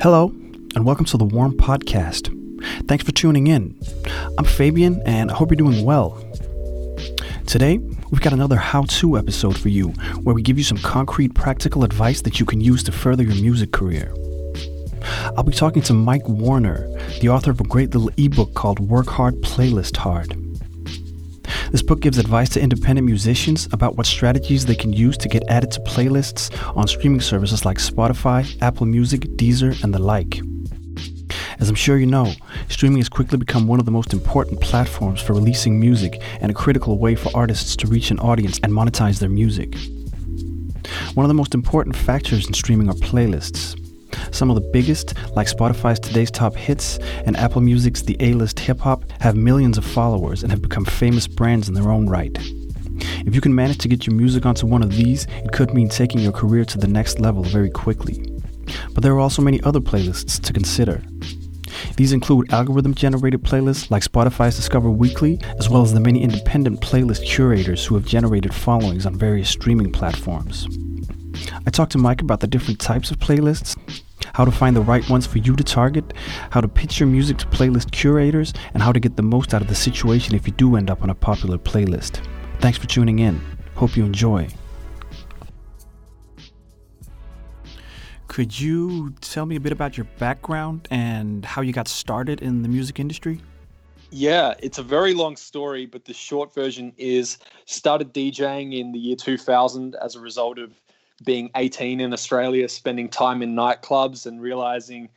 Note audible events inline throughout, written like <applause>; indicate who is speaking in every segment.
Speaker 1: Hello, and welcome to the Warm Podcast. Thanks for tuning in. I'm Fabian, and I hope you're doing well. Today, we've got another how to episode for you where we give you some concrete, practical advice that you can use to further your music career. I'll be talking to Mike Warner, the author of a great little ebook called Work Hard, Playlist Hard. This book gives advice to independent musicians about what strategies they can use to get added to playlists on streaming services like Spotify, Apple Music, Deezer, and the like. As I'm sure you know, streaming has quickly become one of the most important platforms for releasing music and a critical way for artists to reach an audience and monetize their music. One of the most important factors in streaming are playlists. Some of the biggest, like Spotify's Today's Top Hits and Apple Music's The A List Hip Hop, have millions of followers and have become famous brands in their own right. If you can manage to get your music onto one of these, it could mean taking your career to the next level very quickly. But there are also many other playlists to consider. These include algorithm generated playlists like Spotify's Discover Weekly, as well as the many independent playlist curators who have generated followings on various streaming platforms. I talked to Mike about the different types of playlists, how to find the right ones for you to target, how to pitch your music to playlist curators, and how to get the most out of the situation if you do end up on a popular playlist. Thanks for tuning in. Hope you enjoy. Could you tell me a bit about your background and how you got started in the music industry?
Speaker 2: Yeah, it's a very long story, but the short version is started DJing in the year 2000 as a result of being 18 in Australia, spending time in nightclubs and realizing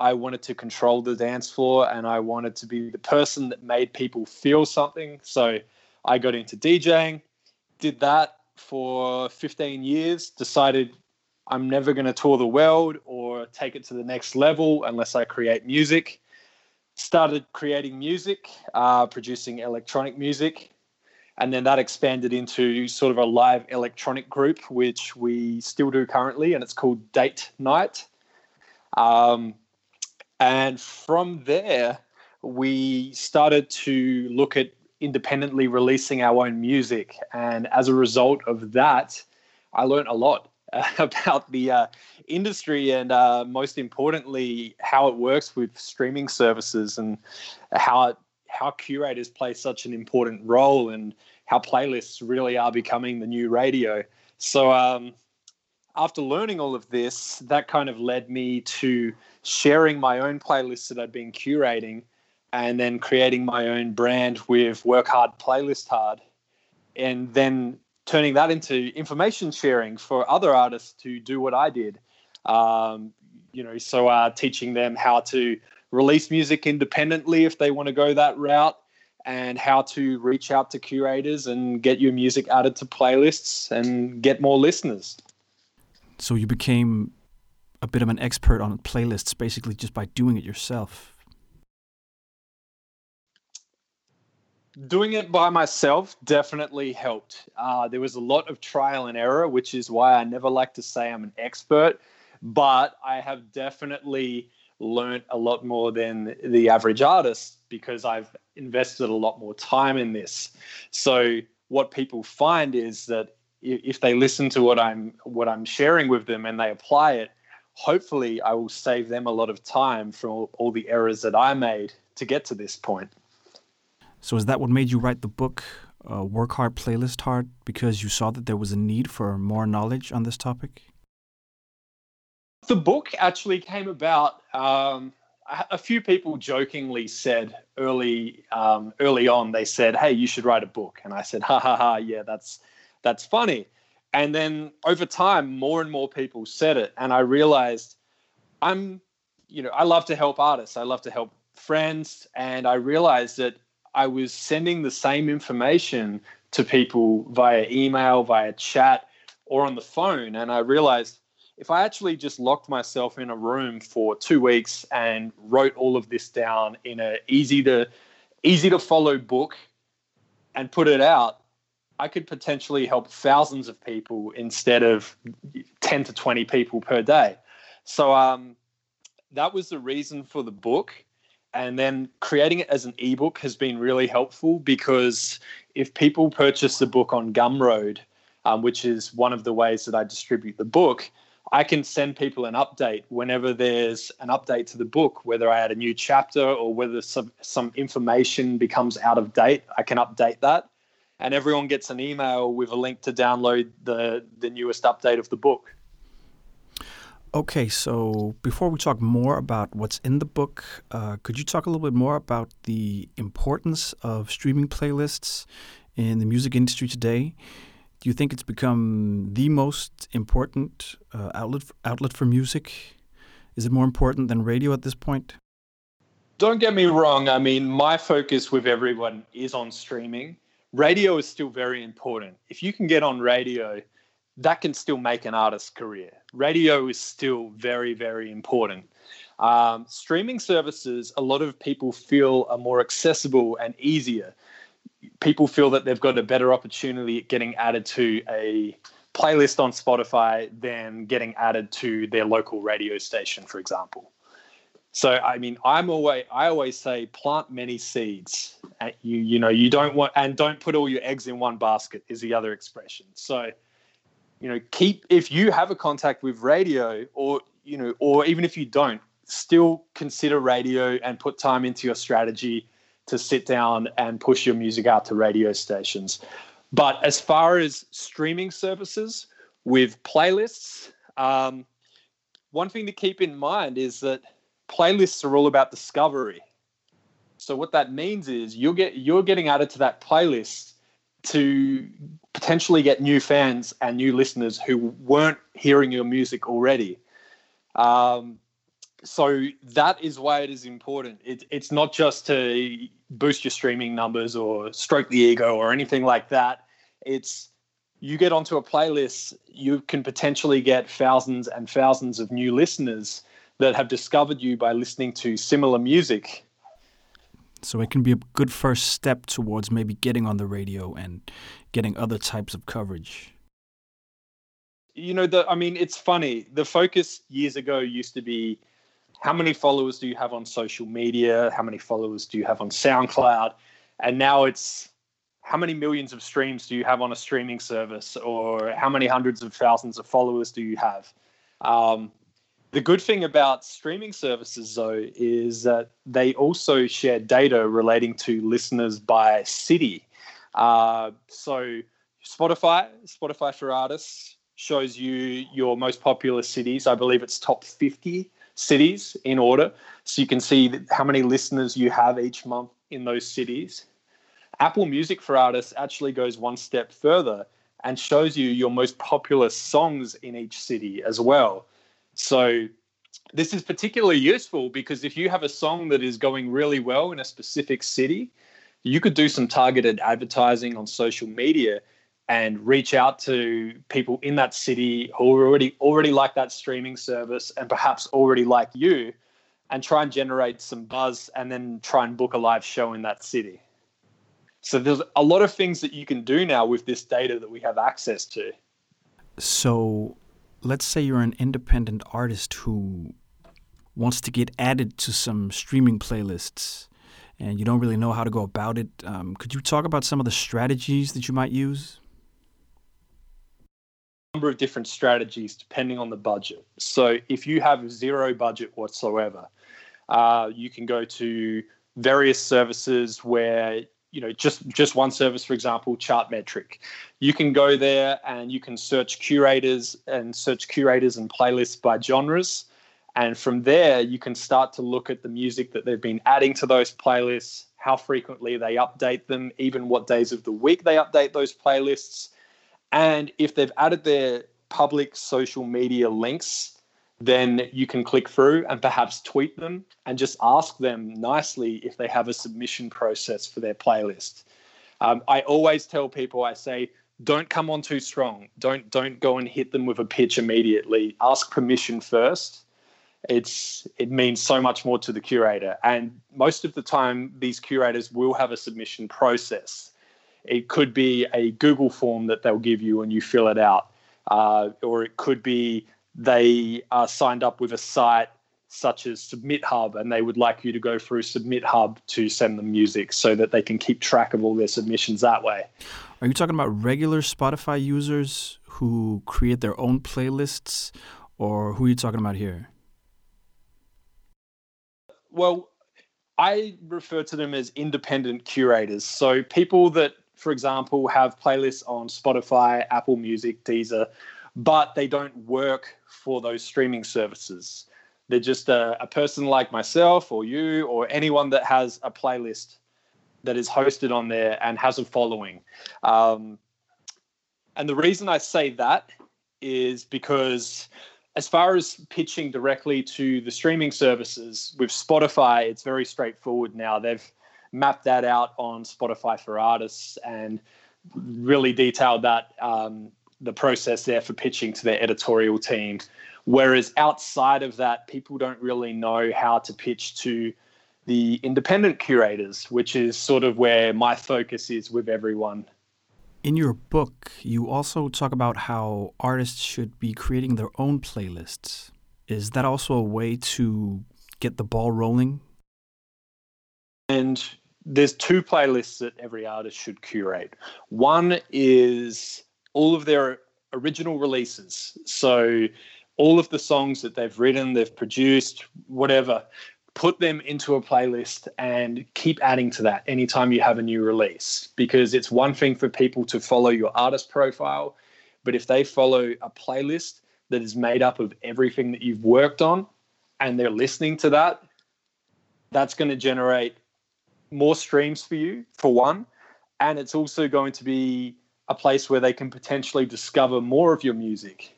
Speaker 2: I wanted to control the dance floor and I wanted to be the person that made people feel something. So I got into DJing, did that for 15 years, decided I'm never going to tour the world or take it to the next level unless I create music. Started creating music, uh, producing electronic music, and then that expanded into sort of a live electronic group, which we still do currently, and it's called Date Night. Um, and from there, we started to look at independently releasing our own music. And as a result of that, I learned a lot <laughs> about the uh, industry and uh, most importantly, how it works with streaming services and how it how curators play such an important role and how playlists really are becoming the new radio. So, um, after learning all of this, that kind of led me to sharing my own playlists that I'd been curating and then creating my own brand with Work Hard, Playlist Hard, and then turning that into information sharing for other artists to do what I did. Um, you know, so uh, teaching them how to release music independently if they want to go that route, and how to reach out to curators and get your music added to playlists and get more listeners.
Speaker 1: So you became a bit of an expert on playlists basically just by doing it yourself.
Speaker 2: Doing it by myself definitely helped. Uh, there was a lot of trial and error, which is why I never like to say I'm an expert, but I have definitely learned a lot more than the average artist because I've invested a lot more time in this. So what people find is that if they listen to what I'm what I'm sharing with them and they apply it, hopefully I will save them a lot of time from all, the errors that I made to get to this point.
Speaker 1: So is that what made you write the book uh, Work Hard Playlist Hard because you saw that there was a need for more knowledge on this topic?
Speaker 2: The book actually came about. Um, a few people jokingly said early um, early on. They said, "Hey, you should write a book," and I said, "Ha ha ha! Yeah, that's that's funny." And then over time, more and more people said it, and I realized I'm, you know, I love to help artists. I love to help friends, and I realized that I was sending the same information to people via email, via chat, or on the phone, and I realized if I actually just locked myself in a room for two weeks and wrote all of this down in a easy to easy to follow book and put it out, I could potentially help thousands of people instead of 10 to 20 people per day. So um, that was the reason for the book. And then creating it as an ebook has been really helpful because if people purchase the book on Gumroad, um, which is one of the ways that I distribute the book, I can send people an update whenever there's an update to the book, whether I add a new chapter or whether some, some information becomes out of date. I can update that. And everyone gets an email with a link to download the, the newest update of the book.
Speaker 1: Okay, so before we talk more about what's in the book, uh, could you talk a little bit more about the importance of streaming playlists in the music industry today? Do you think it's become the most important uh, outlet for, outlet for music? Is it more important than radio at this point?
Speaker 2: Don't get me wrong. I mean, my focus with everyone is on streaming. Radio is still very important. If you can get on radio, that can still make an artist's career. Radio is still very, very important. Um, streaming services, a lot of people feel are more accessible and easier people feel that they've got a better opportunity at getting added to a playlist on Spotify than getting added to their local radio station, for example. So I mean, I'm always I always say plant many seeds. You you know you don't want and don't put all your eggs in one basket is the other expression. So you know keep if you have a contact with radio or you know or even if you don't, still consider radio and put time into your strategy to sit down and push your music out to radio stations. But as far as streaming services with playlists, um, one thing to keep in mind is that playlists are all about discovery. So what that means is you'll get you're getting added to that playlist to potentially get new fans and new listeners who weren't hearing your music already. Um, so that is why it is important. It, it's not just to boost your streaming numbers or stroke the ego or anything like that. It's you get onto a playlist, you can potentially get thousands and thousands of new listeners that have discovered you by listening to similar music.
Speaker 1: So it can be a good first step towards maybe getting on the radio and getting other types of coverage.
Speaker 2: You know, the I mean, it's funny. The focus years ago used to be how many followers do you have on social media? How many followers do you have on SoundCloud? And now it's how many millions of streams do you have on a streaming service, or how many hundreds of thousands of followers do you have? Um, the good thing about streaming services, though, is that they also share data relating to listeners by city. Uh, so, Spotify, Spotify for Artists, shows you your most popular cities. I believe it's top 50 cities in order. So you can see how many listeners you have each month in those cities. Apple Music for Artists actually goes one step further and shows you your most popular songs in each city as well. So this is particularly useful because if you have a song that is going really well in a specific city, you could do some targeted advertising on social media and reach out to people in that city who already already like that streaming service and perhaps already like you and try and generate some buzz and then try and book a live show in that city. So there's a lot of things that you can do now with this data that we have access to.
Speaker 1: So let's say you're an independent artist who wants to get added to some streaming playlists and you don't really know how to go about it. Um, could you talk about some of the strategies that you might use?
Speaker 2: Number of different strategies depending on the budget. So if you have zero budget whatsoever, uh, you can go to various services where you know just just one service for example chartmetric you can go there and you can search curators and search curators and playlists by genres. And from there you can start to look at the music that they've been adding to those playlists how frequently they update them even what days of the week they update those playlists and if they've added their public social media links, then you can click through and perhaps tweet them and just ask them nicely if they have a submission process for their playlist. Um, I always tell people, I say, don't come on too strong. Don't don't go and hit them with a pitch immediately. Ask permission first. It's it means so much more to the curator, and most of the time, these curators will have a submission process. It could be a Google form that they'll give you and you fill it out. Uh, or it could be they are signed up with a site such as Submit Hub and they would like you to go through Submit Hub to send them music so that they can keep track of all their submissions that way.
Speaker 1: Are you talking about regular Spotify users who create their own playlists? or who are you talking about here?
Speaker 2: Well, I refer to them as independent curators. So people that, for example, have playlists on Spotify, Apple Music, Deezer, but they don't work for those streaming services. They're just a, a person like myself or you or anyone that has a playlist that is hosted on there and has a following. Um, and the reason I say that is because as far as pitching directly to the streaming services with Spotify, it's very straightforward now. They've mapped that out on Spotify for artists and really detailed that um, the process there for pitching to their editorial team. Whereas outside of that, people don't really know how to pitch to the independent curators, which is sort of where my focus is with everyone
Speaker 1: in your book, you also talk about how artists should be creating their own playlists. Is that also a way to get the ball rolling?
Speaker 2: And there's two playlists that every artist should curate. One is all of their original releases. So all of the songs that they've written, they've produced, whatever, put them into a playlist and keep adding to that anytime you have a new release because it's one thing for people to follow your artist profile but if they follow a playlist that is made up of everything that you've worked on and they're listening to that that's going to generate more streams for you for one. And it's also going to be a place where they can potentially discover more of your music.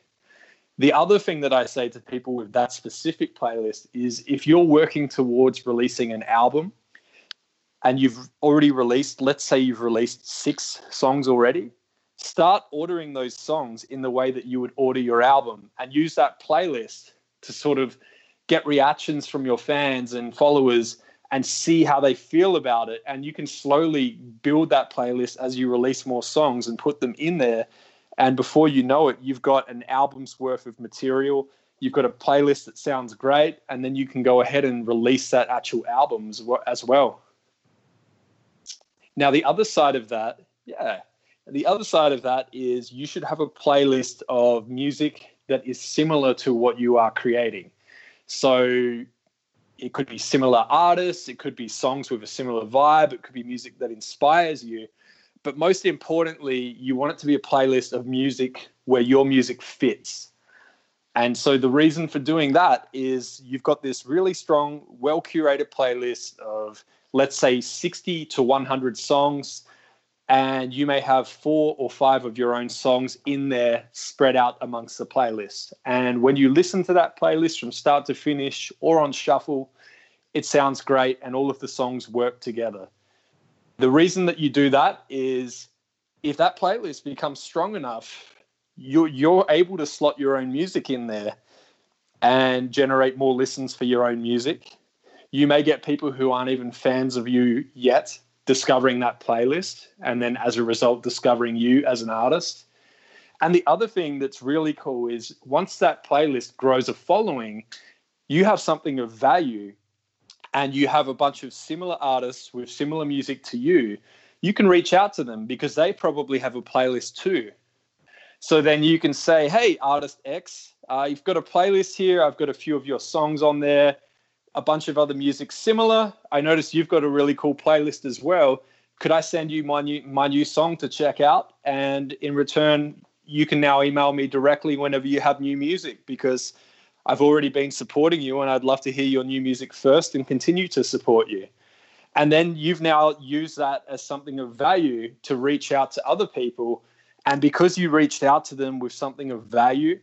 Speaker 2: The other thing that I say to people with that specific playlist is if you're working towards releasing an album and you've already released, let's say you've released six songs already, start ordering those songs in the way that you would order your album and use that playlist to sort of get reactions from your fans and followers and see how they feel about it. And you can slowly build that playlist as you release more songs and put them in there and before you know it, you've got an album's worth of material. You've got a playlist that sounds great, and then you can go ahead and release that actual album as well. Now, the other side of that, yeah, the other side of that is you should have a playlist of music that is similar to what you are creating. So it could be similar artists, it could be songs with a similar vibe, it could be music that inspires you but most importantly, you want it to be a playlist of music where your music fits. And so the reason for doing that is you've got this really strong, well curated playlist of, let's say, 60 to 100 songs. And you may have four or five of your own songs in there spread out amongst the playlist. And when you listen to that playlist from start to finish or on shuffle, it sounds great and all of the songs work together. The reason that you do that is if that playlist becomes strong enough, you're, you're able to slot your own music in there and generate more listens for your own music. You may get people who aren't even fans of you yet discovering that playlist, and then as a result, discovering you as an artist. And the other thing that's really cool is once that playlist grows a following, you have something of value and you have a bunch of similar artists with similar music to you, you can reach out to them because they probably have a playlist too. So then you can say, hey, artist X, uh, you've got a playlist here. I've got a few of your songs on there, a bunch of other music similar. I noticed you've got a really cool playlist as well. Could I send you my new, my new song to check out? And in return, you can now email me directly whenever you have new music because – I've already been supporting you and I'd love to hear your new music first and continue to support you. And then you've now used that as something of value to reach out to other people. And because you reached out to them with something of value,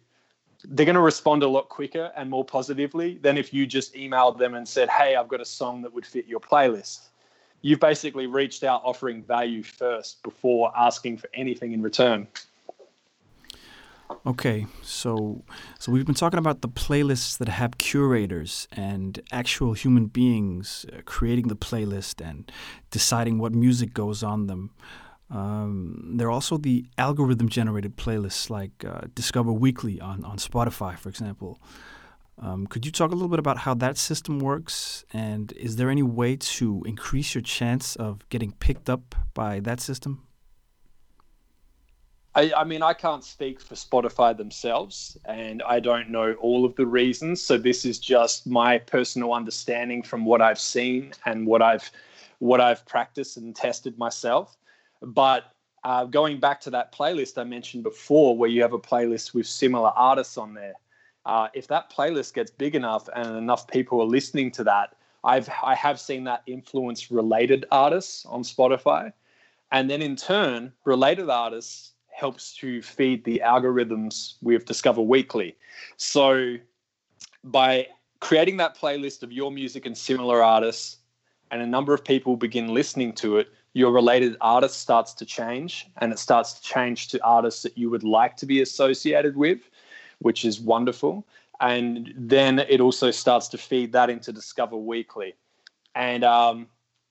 Speaker 2: they're going to respond a lot quicker and more positively than if you just emailed them and said, Hey, I've got a song that would fit your playlist. You've basically reached out offering value first before asking for anything in return.
Speaker 1: Okay, so so we've been talking about the playlists that have curators and actual human beings uh, creating the playlist and deciding what music goes on them. Um, there are also the algorithm generated playlists like uh, Discover Weekly on, on Spotify, for example. Um, could you talk a little bit about how that system works? And is there any way to increase your chance of getting picked up by that system?
Speaker 2: I, I, mean, I can't speak for Spotify themselves, and I don't know all of the reasons. So this is just my personal understanding from what I've seen and what I've what I've practiced and tested myself. But uh, going back to that playlist I mentioned before, where you have a playlist with similar artists on there, uh, if that playlist gets big enough and enough people are listening to that, I've I have seen that influence related artists on Spotify, and then in turn, related artists helps to feed the algorithms with Discover Weekly. So by creating that playlist of your music and similar artists, and a number of people begin listening to it, your related artist starts to change and it starts to change to artists that you would like to be associated with, which is wonderful. And then it also starts to feed that into Discover Weekly. And um,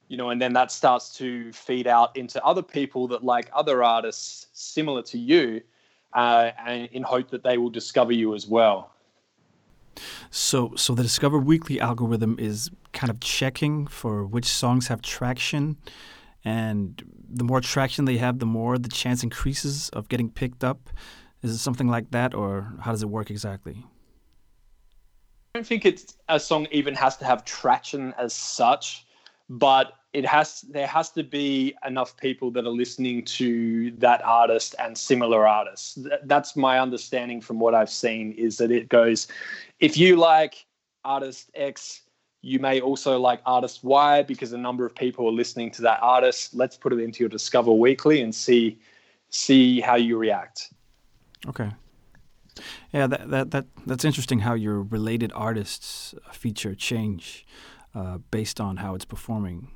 Speaker 2: you know, and then that starts to feed out into other people that like other artists similar to you, uh, and in hope that they will discover you as well.
Speaker 1: So, so the Discover Weekly algorithm is kind of checking for which songs have traction, and the more traction they have, the more the chance increases of getting picked up. Is it something like that, or how does it work exactly?
Speaker 2: I don't think it's a song even has to have traction as such but it has there has to be enough people that are listening to that artist and similar artists that's my understanding from what i've seen is that it goes if you like artist x you may also like artist y because a number of people are listening to that artist let's put it into your discover weekly and see see how you react
Speaker 1: okay yeah that, that, that that's interesting how your related artists feature change uh, based on how it's performing.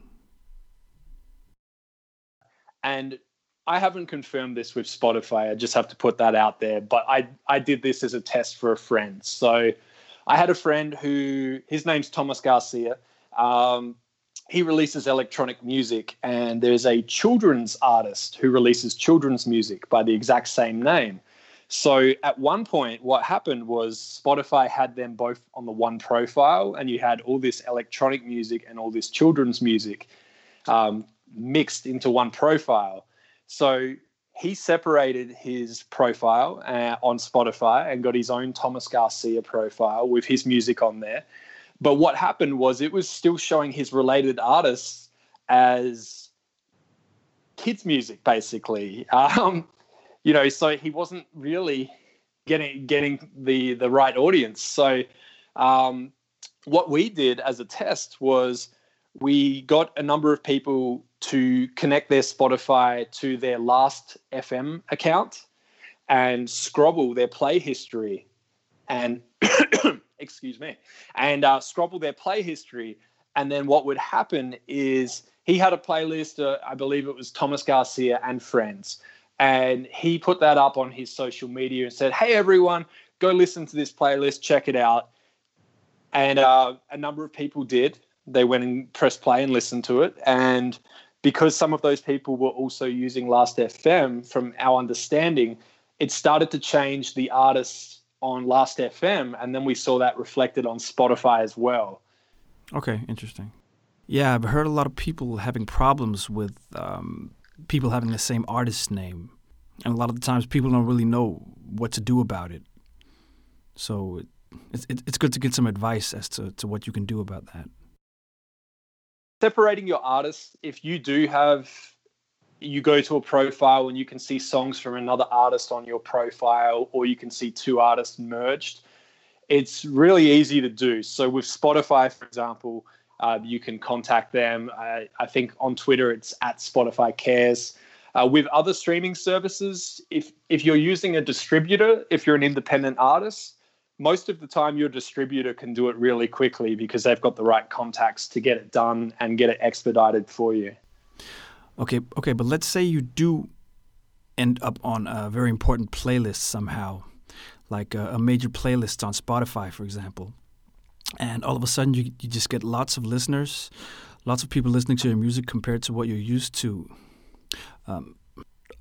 Speaker 2: And I haven't confirmed this with Spotify. I just have to put that out there. But I I did this as a test for a friend. So I had a friend who his name's Thomas Garcia. Um, he releases electronic music, and there's a children's artist who releases children's music by the exact same name. So at one point, what happened was Spotify had them both on the one profile, and you had all this electronic music and all this children's music um, mixed into one profile. So he separated his profile uh, on Spotify and got his own Thomas Garcia profile with his music on there. But what happened was it was still showing his related artists as kids' music, basically. <laughs> Um, you know, so he wasn't really getting getting the the right audience. So um, what we did as a test was we got a number of people to connect their Spotify to their last FM account and scrobble their play history and <coughs> excuse me and uh, their play history and then what would happen is he had a playlist uh, i believe it was thomas garcia and friends and he put that up on his social media and said, "Hey everyone, go listen to this playlist, check it out." And uh, a number of people did. They went and pressed play and listened to it, and because some of those people were also using Last FM, from our understanding, it started to change the artists on Last FM, and then we saw that reflected on Spotify as well.
Speaker 1: Okay, interesting. Yeah, I've heard a lot of people having problems with um, people having the same artist name, and a lot of the times people don't really know what to do about it. So it, it's it's good to get some advice as to, to what you can do about that.
Speaker 2: Separating your artists, if you do have, you go to a profile and you can see songs from another artist on your profile, or you can see two artists merged. It's really easy to do. So with Spotify, for example, uh, you can contact them. I, I, think on Twitter it's at Spotify Cares. Uh, with other streaming services, if if you're using a distributor, if you're an independent artist, most of the time your distributor can do it really quickly because they've got the right contacts to get it done and get it expedited for you.
Speaker 1: Okay, okay, but let's say you do end up on a very important playlist somehow, like a, a major playlist on Spotify, for example and all of a sudden you, you just get lots of listeners lots of people listening to your music compared to what you're used to um,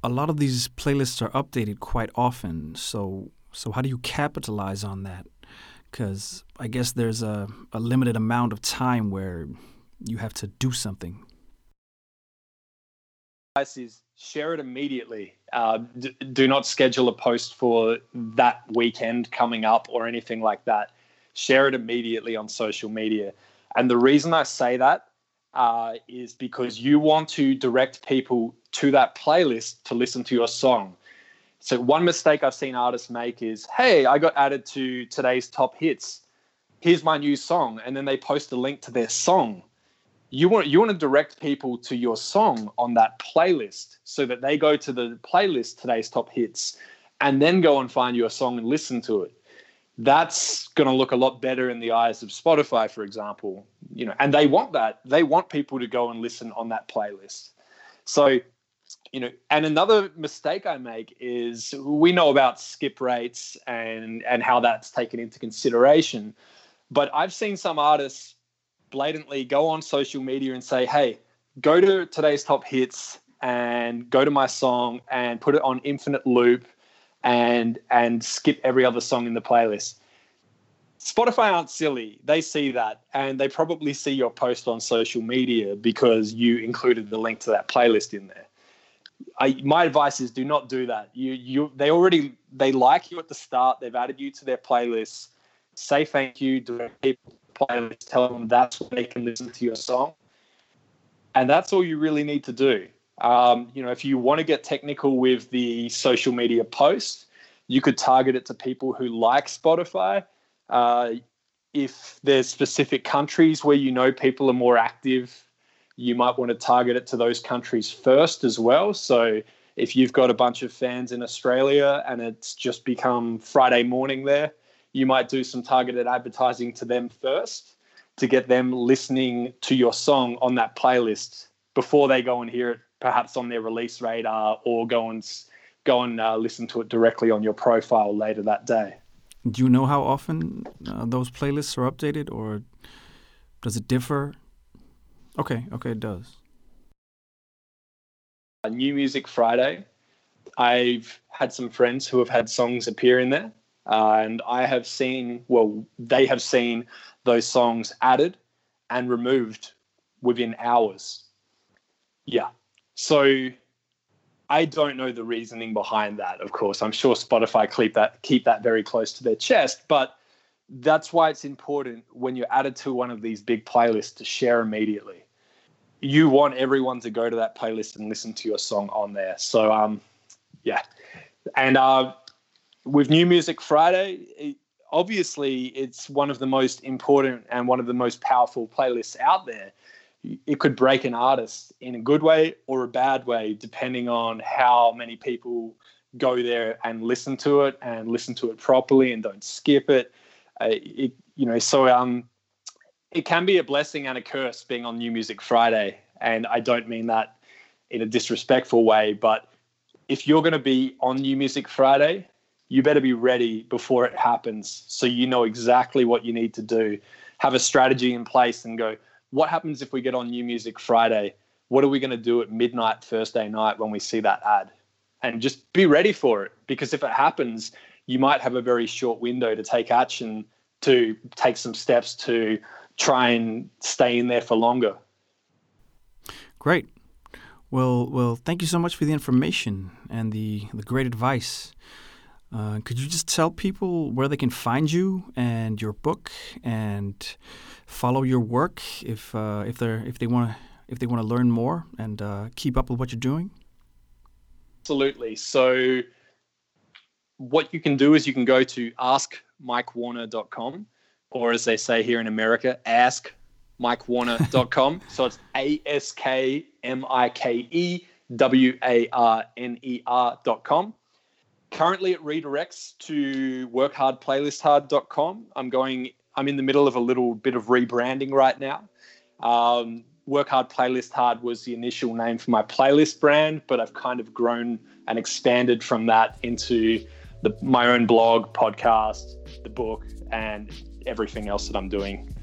Speaker 1: a lot of these playlists are updated quite often so so how do you capitalize on that because i guess there's a, a limited amount of time where you have to do something
Speaker 2: is share it immediately Uh, d- do not schedule a post for that weekend coming up or anything like that. Share it immediately on social media. And the reason I say that uh, is because you want to direct people to that playlist to listen to your song. So, one mistake I've seen artists make is hey, I got added to today's top hits. Here's my new song. And then they post a link to their song. You want you want to direct people to your song on that playlist so that they go to the playlist today's top hits and then go and find your song and listen to it. That's going to look a lot better in the eyes of spotify for example. You know and they want that. They want people to go and listen on that playlist. So you know and another mistake i make is we know about skip rates and and how that's taken into consideration but i've seen some artists blatantly go on social media and say, hey, go to today's top hits and go to my song and put it on infinite loop and and skip every other song in the playlist. Spotify aren't silly. They see that and they probably see your post on social media because you included the link to that playlist in there. I, my advice is do not do that. You you they already they like you at the start. They've added you to their playlists. Say thank you. Direct people playlist, tell them that's where they can listen to your song. And that's all you really need to do. Um, you know, if you want to get technical with the social media post, you could target it to people who like Spotify. Uh, if there's specific countries where you know people are more active, you might want to target it to those countries first as well. So if you've got a bunch of fans in Australia and it's just become Friday morning there, you might do some targeted advertising to them first to get them listening to your song on that playlist before they go and hear it perhaps on their release radar or go and go and uh, listen to it directly on your profile later that day.
Speaker 1: Do you know how often uh, those playlists are updated or does it differ? Okay, okay, it does.
Speaker 2: New Music Friday. I've had some friends who have had songs appear in there. Uh, and I have seen, well, they have seen those songs added and removed within hours. Yeah. So I don't know the reasoning behind that, of course. I'm sure Spotify keep that keep that very close to their chest, but that's why it's important when you're added to one of these big playlists to share immediately. You want everyone to go to that playlist and listen to your song on there. So um yeah. And uh with New Music Friday, it, obviously it's one of the most important and one of the most powerful playlists out there. It could break an artist in a good way or a bad way, depending on how many people go there and listen to it and listen to it properly and don't skip it. Uh, it you know, so um, it can be a blessing and a curse being on New Music Friday, and I don't mean that in a disrespectful way, but if you're going to be on New Music Friday, you better be ready before it happens so you know exactly what you need to do. Have a strategy in place and go, what happens if we get on New Music Friday? What are we going to do at midnight Thursday night when we see that ad? And just be ready for it because if it happens, you might have a very short window to take action, to take some steps to try and stay in there for longer.
Speaker 1: Great. Well, well, thank you so much for the information and the, the great advice. Uh, could you just tell people where they can find you and your book and follow your work if uh, if they if they want to if they want to learn more and uh, keep up with what you're doing?
Speaker 2: Absolutely. So what you can do is you can go to askmikewarner.com or as they say here in America, askmikewarner.com. <laughs> so it's A S K M I K E W A R N E R.com currently it redirects to workhardplaylisthard.com. I'm going, I'm in the middle of a little bit of rebranding right now. Um, Work Hard Playlist Hard was the initial name for my playlist brand, but I've kind of grown and expanded from that into the, my own blog, podcast, the book, and everything else that I'm doing.